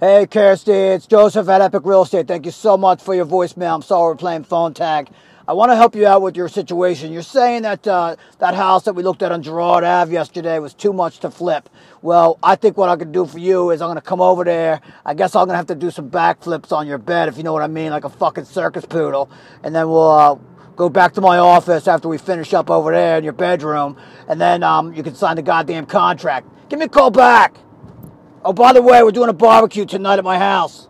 Hey, Kirsty, it's Joseph at Epic Real Estate. Thank you so much for your voicemail. I'm sorry we're playing phone tag. I want to help you out with your situation. You're saying that uh, that house that we looked at on Gerard Ave yesterday was too much to flip. Well, I think what I could do for you is I'm going to come over there. I guess I'm going to have to do some backflips on your bed, if you know what I mean, like a fucking circus poodle. And then we'll uh, go back to my office after we finish up over there in your bedroom. And then um, you can sign the goddamn contract. Give me a call back. Oh, by the way, we're doing a barbecue tonight at my house.